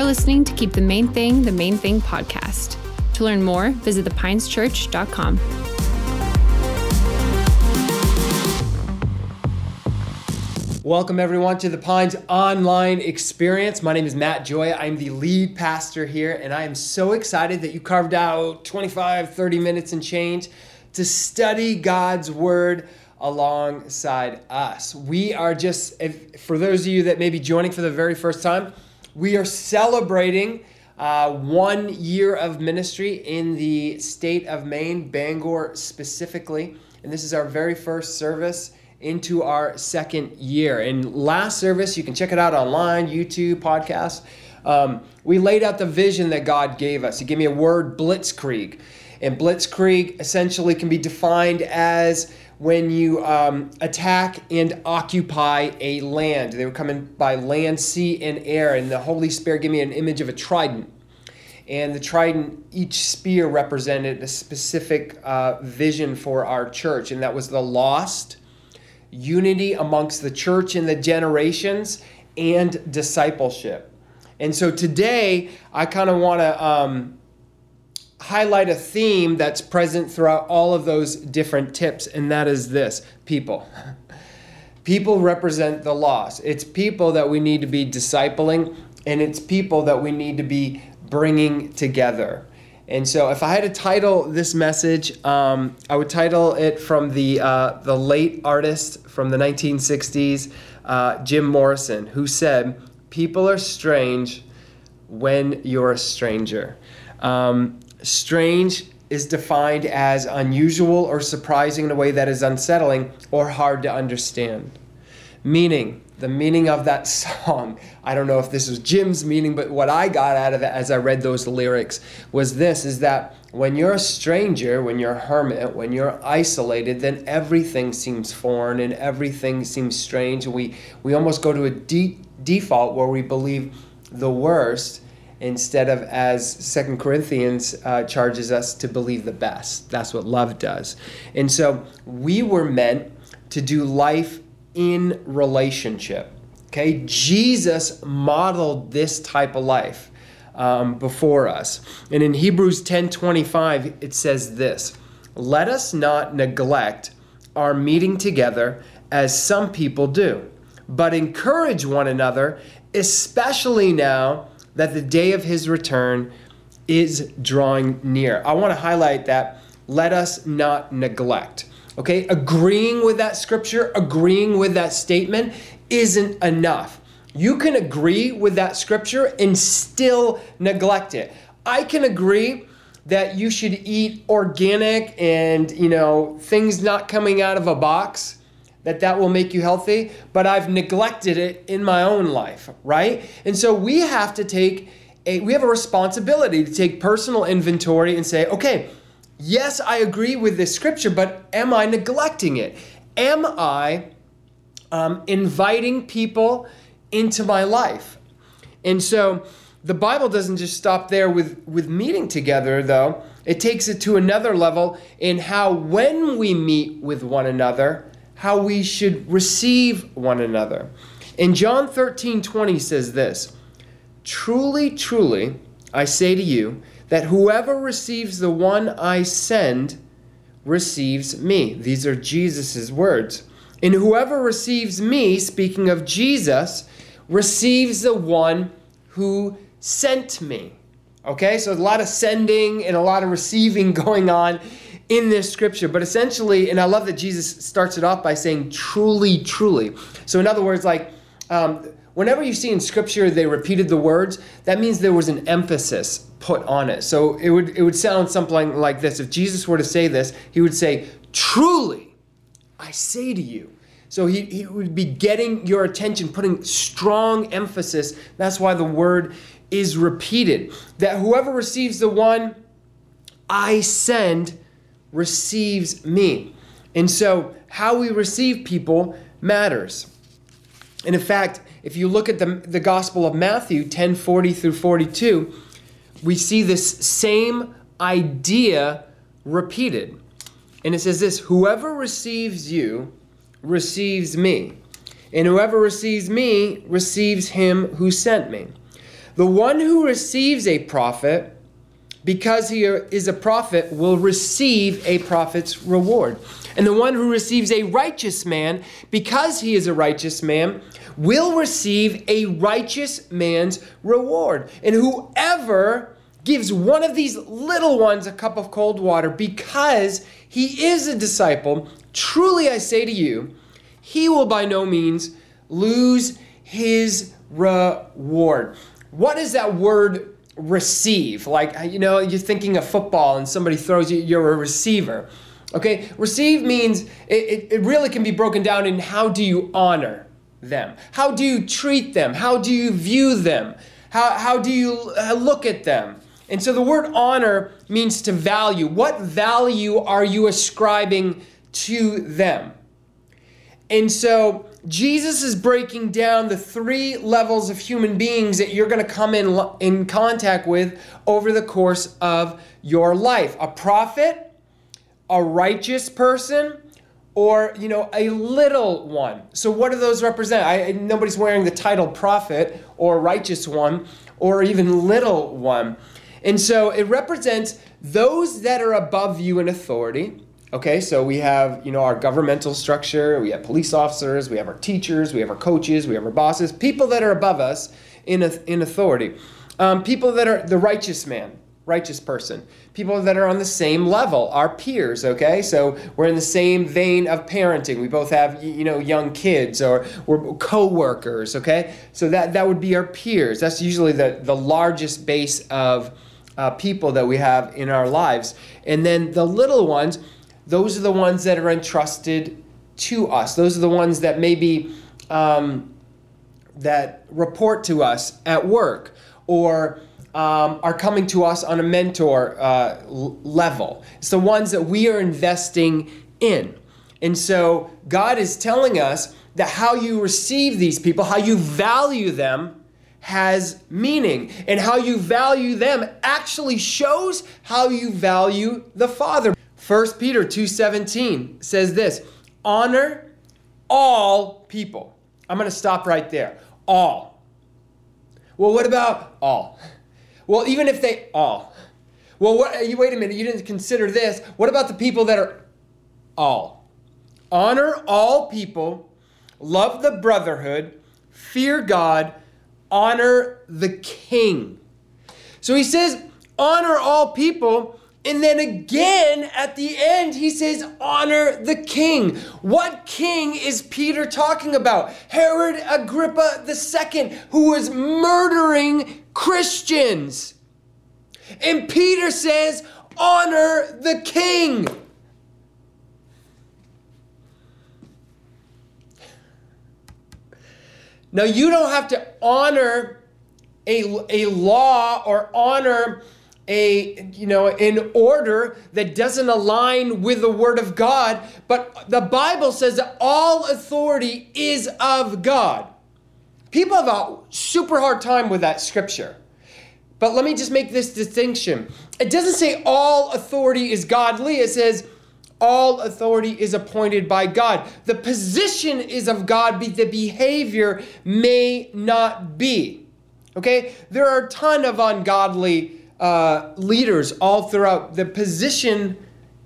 You're listening to Keep the Main Thing the Main Thing podcast. To learn more, visit thepineschurch.com. Welcome, everyone, to the Pines online experience. My name is Matt Joy. I'm the lead pastor here, and I am so excited that you carved out 25, 30 minutes and change to study God's Word alongside us. We are just, if, for those of you that may be joining for the very first time, we are celebrating uh, one year of ministry in the state of Maine, Bangor specifically. And this is our very first service into our second year. And last service, you can check it out online, YouTube, podcast. Um, we laid out the vision that God gave us. He gave me a word, blitzkrieg. And blitzkrieg essentially can be defined as when you um, attack and occupy a land. They were coming by land, sea, and air. And the Holy Spirit gave me an image of a trident. And the trident, each spear represented a specific uh, vision for our church, and that was the lost, unity amongst the church and the generations, and discipleship. And so today, I kind of want to um, highlight a theme that's present throughout all of those different tips, and that is this people. People represent the lost. It's people that we need to be discipling, and it's people that we need to be bringing together. And so, if I had to title this message, um, I would title it from the uh, the late artist from the 1960s, uh, Jim Morrison, who said, "People are strange when you're a stranger." Um, strange is defined as unusual or surprising in a way that is unsettling or hard to understand. Meaning, the meaning of that song. I don't know if this was Jim's meaning, but what I got out of it as I read those lyrics was this is that when you're a stranger, when you're a hermit, when you're isolated, then everything seems foreign and everything seems strange. We we almost go to a de- default where we believe the worst instead of as second corinthians uh, charges us to believe the best. That's what love does. And so we were meant to do life in relationship. Okay? Jesus modeled this type of life um, before us. And in hebrews 10 25 it says this let us not neglect our meeting together as some people do but encourage one another especially now that the day of his return is drawing near. I want to highlight that. Let us not neglect. Okay, agreeing with that scripture, agreeing with that statement isn't enough. You can agree with that scripture and still neglect it. I can agree that you should eat organic and, you know, things not coming out of a box that that will make you healthy, but I've neglected it in my own life, right? And so we have to take a we have a responsibility to take personal inventory and say, okay, yes, I agree with this scripture, but am I neglecting it? Am I um, inviting people into my life? And so the Bible doesn't just stop there with, with meeting together, though. It takes it to another level in how, when we meet with one another, how we should receive one another. In John 13 20 says this Truly, truly, I say to you, that whoever receives the one I send receives me. These are Jesus' words. And whoever receives me, speaking of Jesus, receives the one who sent me. Okay, so a lot of sending and a lot of receiving going on in this scripture. But essentially, and I love that Jesus starts it off by saying, truly, truly. So, in other words, like, um, whenever you see in scripture they repeated the words, that means there was an emphasis put on it. So, it would, it would sound something like this. If Jesus were to say this, he would say, Truly, I say to you. So he, he would be getting your attention, putting strong emphasis. That's why the word is repeated. That whoever receives the one I send receives me. And so, how we receive people matters. And in fact, if you look at the, the Gospel of Matthew 10 40 through 42, we see this same idea repeated. And it says this Whoever receives you receives me, and whoever receives me receives him who sent me. The one who receives a prophet, because he is a prophet, will receive a prophet's reward. And the one who receives a righteous man, because he is a righteous man, will receive a righteous man's reward. And whoever gives one of these little ones a cup of cold water because he is a disciple, truly I say to you, he will by no means lose his reward. What is that word receive? Like, you know, you're thinking of football and somebody throws you, you're a receiver. Okay, receive means it, it, really can be broken down in how do you honor them? How do you treat them? How do you view them? How, how do you uh, look at them? And so the word honor means to value. What value are you ascribing to them? And so Jesus is breaking down the three levels of human beings that you're going to come in, in contact with over the course of your life. A prophet, a righteous person, or you know a little one. So what do those represent? I, nobody's wearing the title prophet or righteous one or even little one. And so it represents those that are above you in authority. Okay, so we have, you know, our governmental structure, we have police officers, we have our teachers, we have our coaches, we have our bosses, people that are above us in, in authority. Um, people that are the righteous man, righteous person. People that are on the same level, our peers, okay? So we're in the same vein of parenting. We both have, you know, young kids or we're co-workers, okay? So that, that would be our peers. That's usually the, the largest base of uh, people that we have in our lives. And then the little ones, those are the ones that are entrusted to us. Those are the ones that maybe um, that report to us at work or um, are coming to us on a mentor uh, level. It's the ones that we are investing in. And so God is telling us that how you receive these people, how you value them, has meaning and how you value them actually shows how you value the father 1 peter 2.17 says this honor all people. I'm going to stop right there. All. Well what about all? Well even if they all. Well what, you wait a minute you didn't consider this. What about the people that are all? Honor all people love the brotherhood fear god honor the king. So he says, honor all people. And then again at the end, he says, honor the king. What king is Peter talking about? Herod Agrippa II, who was murdering Christians. And Peter says, honor the king. Now, you don't have to honor a, a law or honor a you know an order that doesn't align with the word of God but the bible says that all authority is of God people have a super hard time with that scripture but let me just make this distinction it doesn't say all authority is godly it says all authority is appointed by God. The position is of God, but the behavior may not be. Okay? There are a ton of ungodly uh, leaders all throughout. The position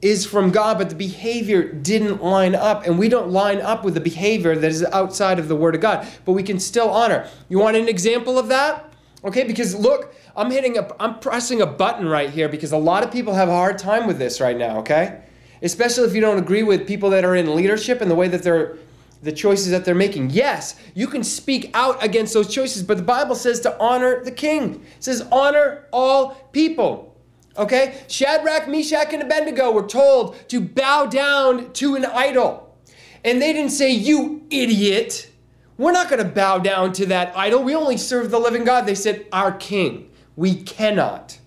is from God, but the behavior didn't line up, and we don't line up with the behavior that is outside of the Word of God, but we can still honor. You want an example of that? Okay, because look, I'm hitting a, I'm pressing a button right here because a lot of people have a hard time with this right now, okay? especially if you don't agree with people that are in leadership and the way that they're the choices that they're making. Yes, you can speak out against those choices, but the Bible says to honor the king. It says honor all people. Okay? Shadrach, Meshach, and Abednego were told to bow down to an idol. And they didn't say, You idiot. We're not going to bow down to that idol. We only serve the living God. They said, Our king. We cannot.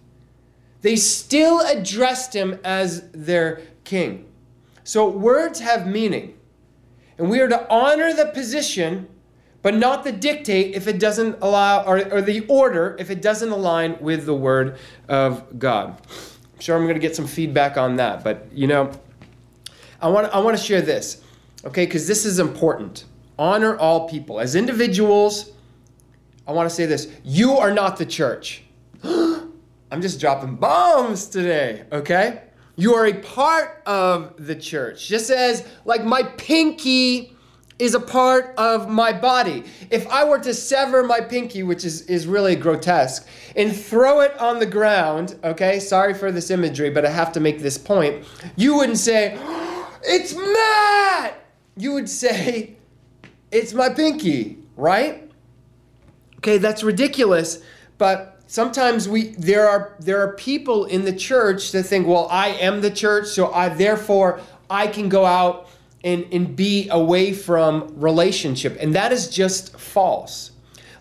They still addressed him as their king. So words have meaning. And we are to honor the position, but not the dictate if it doesn't allow, or, or the order if it doesn't align with the word of God. I'm sure I'm going to get some feedback on that, but you know, I want, I want to share this, okay, because this is important. Honor all people. As individuals, I want to say this you are not the church. I'm just dropping bombs today, okay? You are a part of the church. Just as, like, my pinky is a part of my body. If I were to sever my pinky, which is, is really grotesque, and throw it on the ground, okay, sorry for this imagery, but I have to make this point, you wouldn't say, oh, It's Matt! You would say, It's my pinky, right? Okay, that's ridiculous, but sometimes we there are there are people in the church that think, well, I am the church, so I therefore I can go out and, and be away from relationship. And that is just false.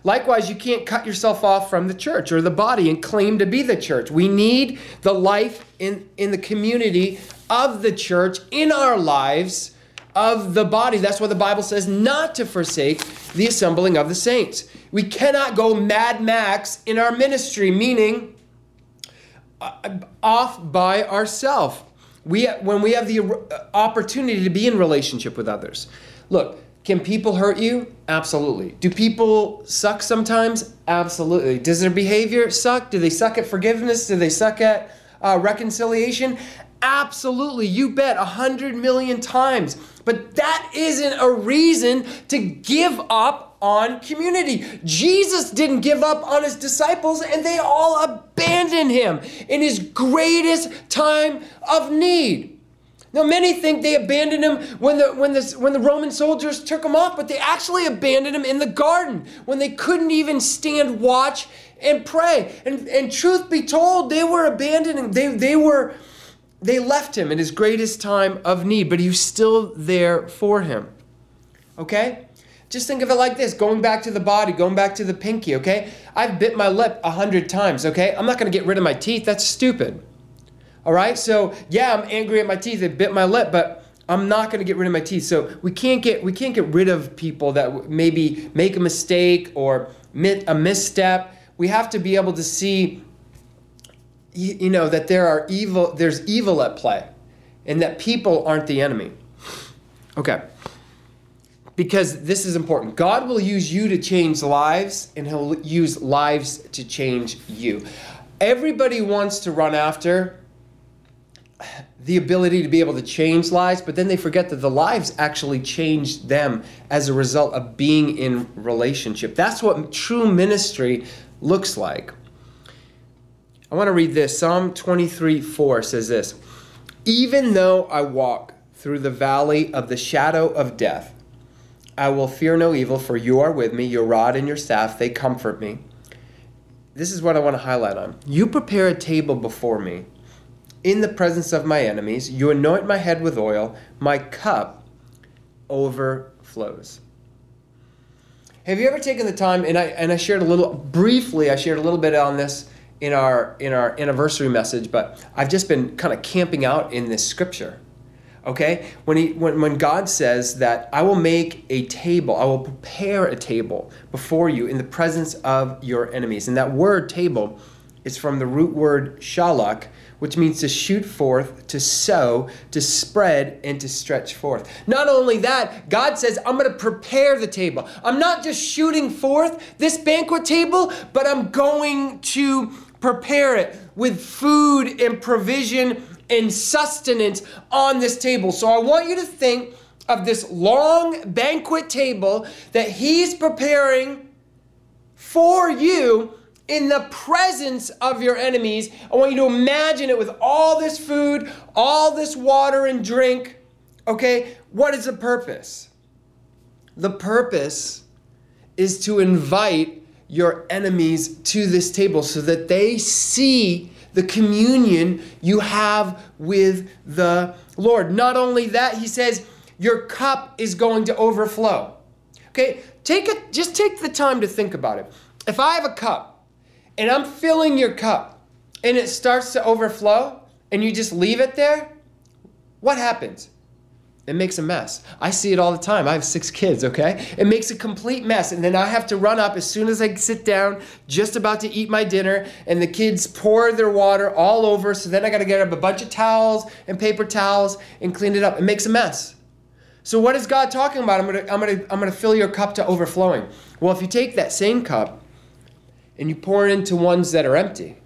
Likewise, you can't cut yourself off from the church or the body and claim to be the church. We need the life in, in the community of the church in our lives of the body. That's why the Bible says not to forsake the assembling of the saints. We cannot go Mad Max in our ministry, meaning uh, off by ourselves. We, when we have the uh, opportunity to be in relationship with others. Look, can people hurt you? Absolutely. Do people suck sometimes? Absolutely. Does their behavior suck? Do they suck at forgiveness? Do they suck at uh, reconciliation? Absolutely. You bet a hundred million times. But that isn't a reason to give up on community. Jesus didn't give up on his disciples and they all abandoned him in his greatest time of need. Now, many think they abandoned him when the, when, the, when the Roman soldiers took him off, but they actually abandoned him in the garden when they couldn't even stand watch and pray. And, and truth be told, they were abandoning, they, they were they left him in his greatest time of need, but he was still there for him. Okay? Just think of it like this going back to the body, going back to the pinky, okay? I've bit my lip a hundred times, okay? I'm not gonna get rid of my teeth. That's stupid. All right? So, yeah, I'm angry at my teeth. It bit my lip, but I'm not going to get rid of my teeth. So we can't get we can't get rid of people that maybe make a mistake or a misstep. We have to be able to see you know that there are evil there's evil at play and that people aren't the enemy. Okay. Because this is important. God will use you to change lives and he'll use lives to change you. Everybody wants to run after the ability to be able to change lives but then they forget that the lives actually changed them as a result of being in relationship. That's what true ministry looks like I want to read this. Psalm 23 4 says this Even though I walk through the valley of the shadow of death, I will fear no evil, for you are with me. Your rod and your staff, they comfort me. This is what I want to highlight on. You prepare a table before me in the presence of my enemies. You anoint my head with oil. My cup overflows. Have you ever taken the time, and I, and I shared a little, briefly, I shared a little bit on this in our in our anniversary message, but I've just been kind of camping out in this scripture. Okay? When he when, when God says that I will make a table, I will prepare a table before you in the presence of your enemies. And that word table is from the root word shalak, which means to shoot forth, to sow, to spread, and to stretch forth. Not only that, God says, I'm going to prepare the table. I'm not just shooting forth this banquet table, but I'm going to prepare it with food and provision and sustenance on this table. So I want you to think of this long banquet table that He's preparing for you in the presence of your enemies. I want you to imagine it with all this food, all this water and drink. Okay, what is the purpose? The purpose is to invite your enemies to this table so that they see the communion you have with the Lord. Not only that, he says, your cup is going to overflow. Okay, take it, just take the time to think about it. If I have a cup and I'm filling your cup and it starts to overflow and you just leave it there, what happens? It makes a mess. I see it all the time. I have six kids, okay? It makes a complete mess. And then I have to run up as soon as I sit down, just about to eat my dinner, and the kids pour their water all over. So then I got to get up a bunch of towels and paper towels and clean it up. It makes a mess. So what is God talking about? I'm to I'm to I'm to fill your cup to overflowing. Well, if you take that same cup and you pour it into ones that are empty.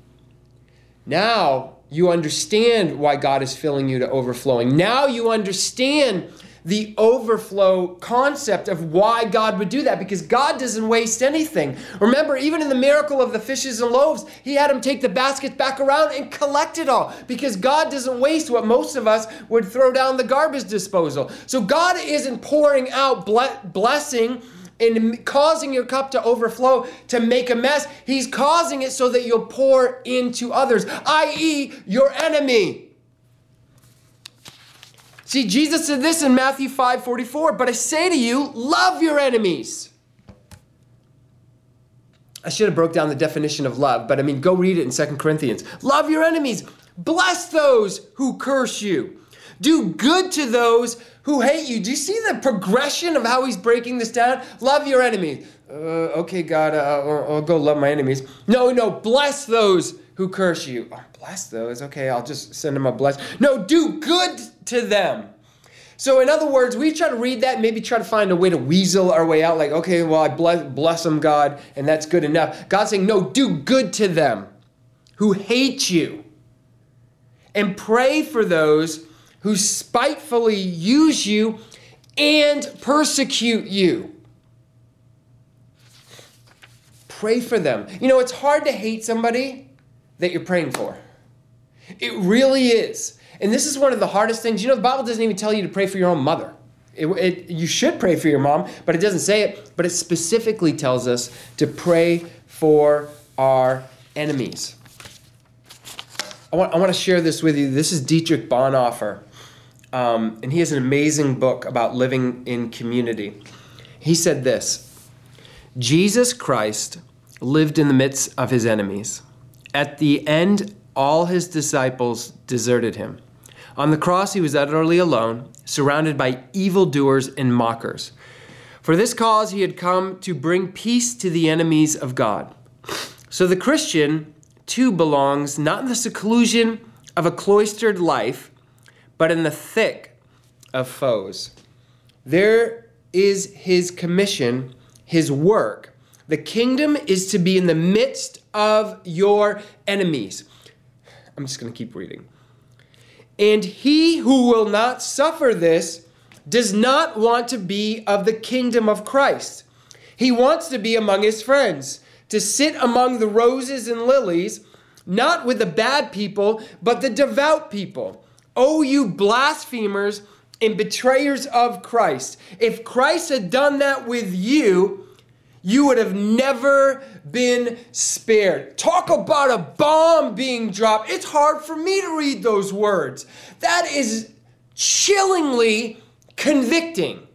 Now you understand why God is filling you to overflowing. Now you understand the overflow concept of why God would do that because God doesn't waste anything. Remember, even in the miracle of the fishes and loaves, He had them take the baskets back around and collect it all because God doesn't waste what most of us would throw down the garbage disposal. So God isn't pouring out blessing and causing your cup to overflow to make a mess. He's causing it so that you'll pour into others, i.e., your enemy. See, Jesus said this in Matthew 5 44, but I say to you, love your enemies. I should have broke down the definition of love, but I mean, go read it in Second Corinthians. Love your enemies. Bless those who curse you. Do good to those who hate you. Do you see the progression of how he's breaking this down? Love your enemies. Uh, okay, God, uh, I'll, I'll, go love my enemies. No, no, bless those who curse you. Oh, bless those. Okay, I'll just send them a bless. No, do good to them. So, in other words, we try to read that, maybe try to find a way to weasel our way out. Like, okay, well, I bless, bless them, God, and that's good enough. God's saying, no, do good to them who hate you, and pray for those who spitefully use you and persecute you. Pray for them. You know, it's hard to hate somebody that you're praying for. It really is. And this is one of the hardest things. You know, the Bible doesn't even tell you to pray for your own mother. It, it, you should pray for your mom, but it doesn't say it. But it specifically tells us to pray for our enemies. I want, I want to share this with you. This is Dietrich Bonhoeffer, um, and he has an amazing book about living in community. He said this Jesus Christ lived in the midst of his enemies. At the end, all his disciples deserted him. On the cross, he was utterly alone, surrounded by evildoers and mockers. For this cause, he had come to bring peace to the enemies of God. So the Christian, too, belongs not in the seclusion of a cloistered life, but in the thick of foes. There is his commission, his work. The kingdom is to be in the midst of your enemies. I'm just going to keep reading. And he who will not suffer this does not want to be of the kingdom of Christ. He wants to be among his friends, to sit among the roses and lilies, not with the bad people, but the devout people. Oh, you blasphemers and betrayers of Christ. If Christ had done that with you, you would have never been spared. Talk about a bomb being dropped. It's hard for me to read those words. That is chillingly convicting.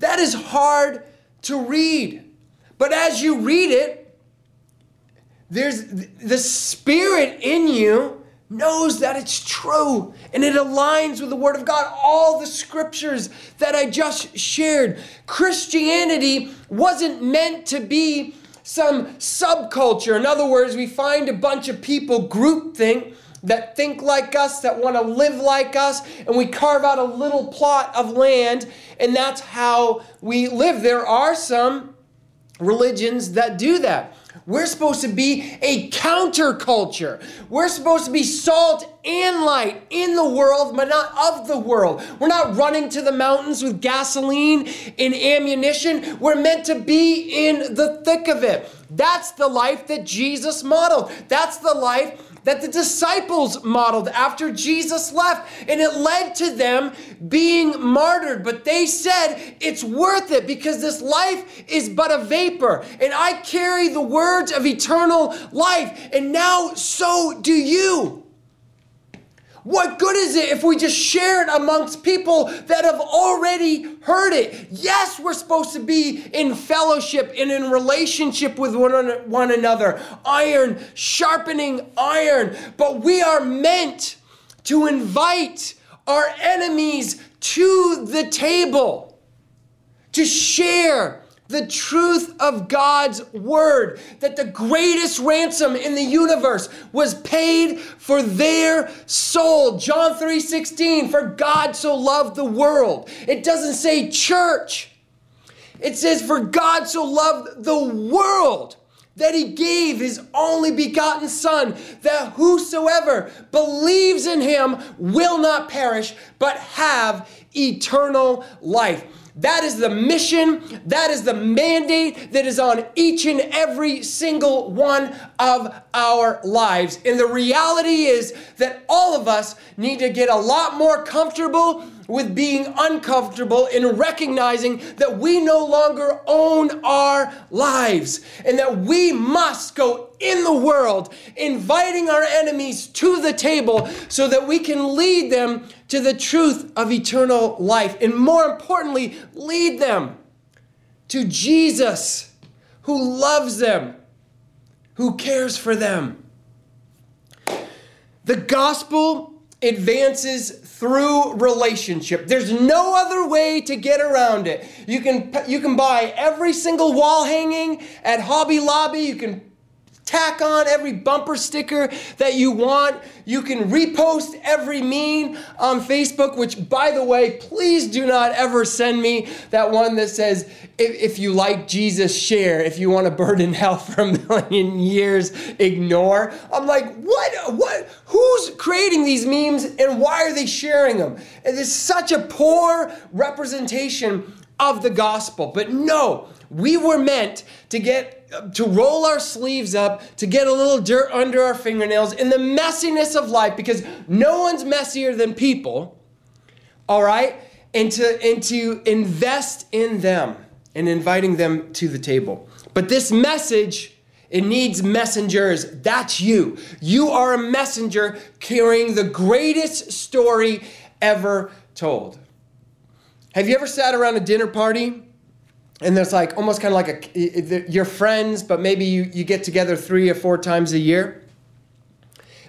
That is hard to read. But as you read it, there's the spirit in you knows that it's true and it aligns with the Word of God. All the scriptures that I just shared. Christianity wasn't meant to be some subculture. In other words, we find a bunch of people groupthink that think like us, that want to live like us, and we carve out a little plot of land, and that's how we live. There are some religions that do that. We're supposed to be a counterculture. We're supposed to be salt and light in the world, but not of the world. We're not running to the mountains with gasoline and ammunition. We're meant to be in the thick of it. That's the life that Jesus modeled. That's the life that the disciples modeled after Jesus left. And it led to them being martyred. But they said, it's worth it because this life is but a vapor. And I carry the words of eternal life. And now so do you. What good is it if we just share it amongst people that have already heard it? Yes, we're supposed to be in fellowship and in relationship with one, one another, iron sharpening iron, but we are meant to invite our enemies to the table, to share the truth of God's word that the greatest ransom in the universe was paid for their soul. John 3:16 for God so loved the world. It doesn't say church. It says for God so loved the world that he gave his only begotten Son, that whosoever believes in him will not perish, but have eternal life. That is the mission, that is the mandate that is on each and every single one of our lives. And the reality is that all of us need to get a lot more comfortable with being uncomfortable in recognizing that we no longer own our lives and that we must go in the world inviting our enemies to the table so that we can lead them to the truth of eternal life and more importantly lead them to Jesus who loves them who cares for them. The gospel advances through relationship. There's no other way to get around it. You can you can buy every single wall hanging at Hobby Lobby. You can tack on every bumper sticker that you want. You can repost every meme on Facebook, which, by the way, please do not ever send me that one that says, if, if you like Jesus, share. If you want to burn in hell for a million years, ignore. I'm like, what? What? Who's creating these memes and why are they sharing them? It is such a poor representation of the gospel. But no, we were meant to get to roll our sleeves up, to get a little dirt under our fingernails in the messiness of life because no one's messier than people. All right? And to and to invest in them and inviting them to the table. But this message it needs messengers. That's you. You are a messenger carrying the greatest story ever told. Have you ever sat around a dinner party and there's like almost kind of like a you're friends but maybe you, you get together three or four times a year?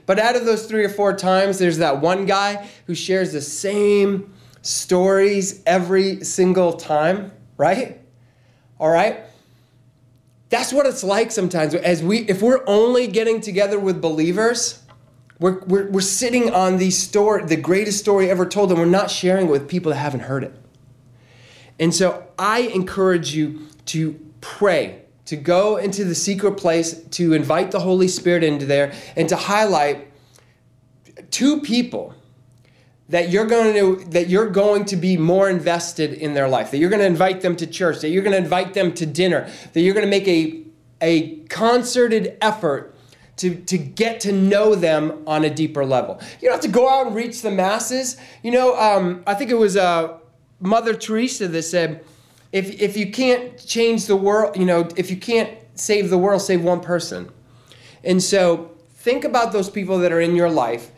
But out of those three or four times there's that one guy who shares the same stories every single time right? All right? That's what it's like sometimes. As we if we're only getting together with believers we're, we're, we're sitting on the story the greatest story ever told and we're not sharing it with people that haven't heard it and so I encourage you to pray, to go into the secret place, to invite the Holy Spirit into there, and to highlight two people that you're going to that you're going to be more invested in their life that you're going to invite them to church that you're going to invite them to dinner that you're going to make a a concerted effort to, to get to know them on a deeper level. You don't have to go out and reach the masses. You know, um, I think it was uh, Mother Teresa that said, if, if you can't change the world, you know, if you can't save the world, save one person. And so think about those people that are in your life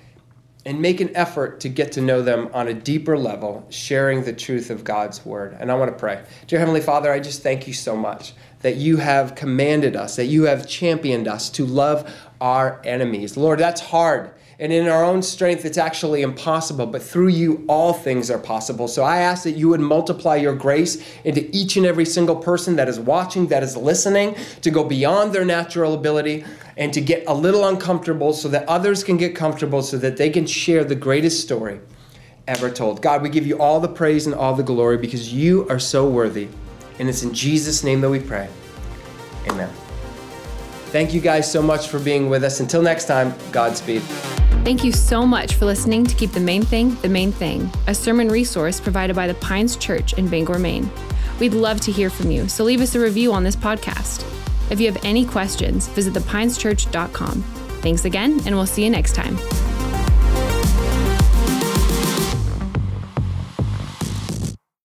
and make an effort to get to know them on a deeper level, sharing the truth of God's word. And I want to pray. Dear Heavenly Father, I just thank you so much that you have commanded us, that you have championed us to love our enemies. Lord, that's hard. And in our own strength, it's actually impossible, but through you, all things are possible. So I ask that you would multiply your grace into each and every single person that is watching, that is listening, to go beyond their natural ability and to get a little uncomfortable so that others can get comfortable so that they can share the greatest story ever told. God, we give you all the praise and all the glory because you are so worthy. And it's in Jesus' name that we pray. Amen. Thank you guys so much for being with us. Until next time, Godspeed. Thank you so much for listening to Keep the Main Thing the Main Thing, a sermon resource provided by the Pines Church in Bangor, Maine. We'd love to hear from you, so leave us a review on this podcast. If you have any questions, visit thepineschurch.com. Thanks again, and we'll see you next time.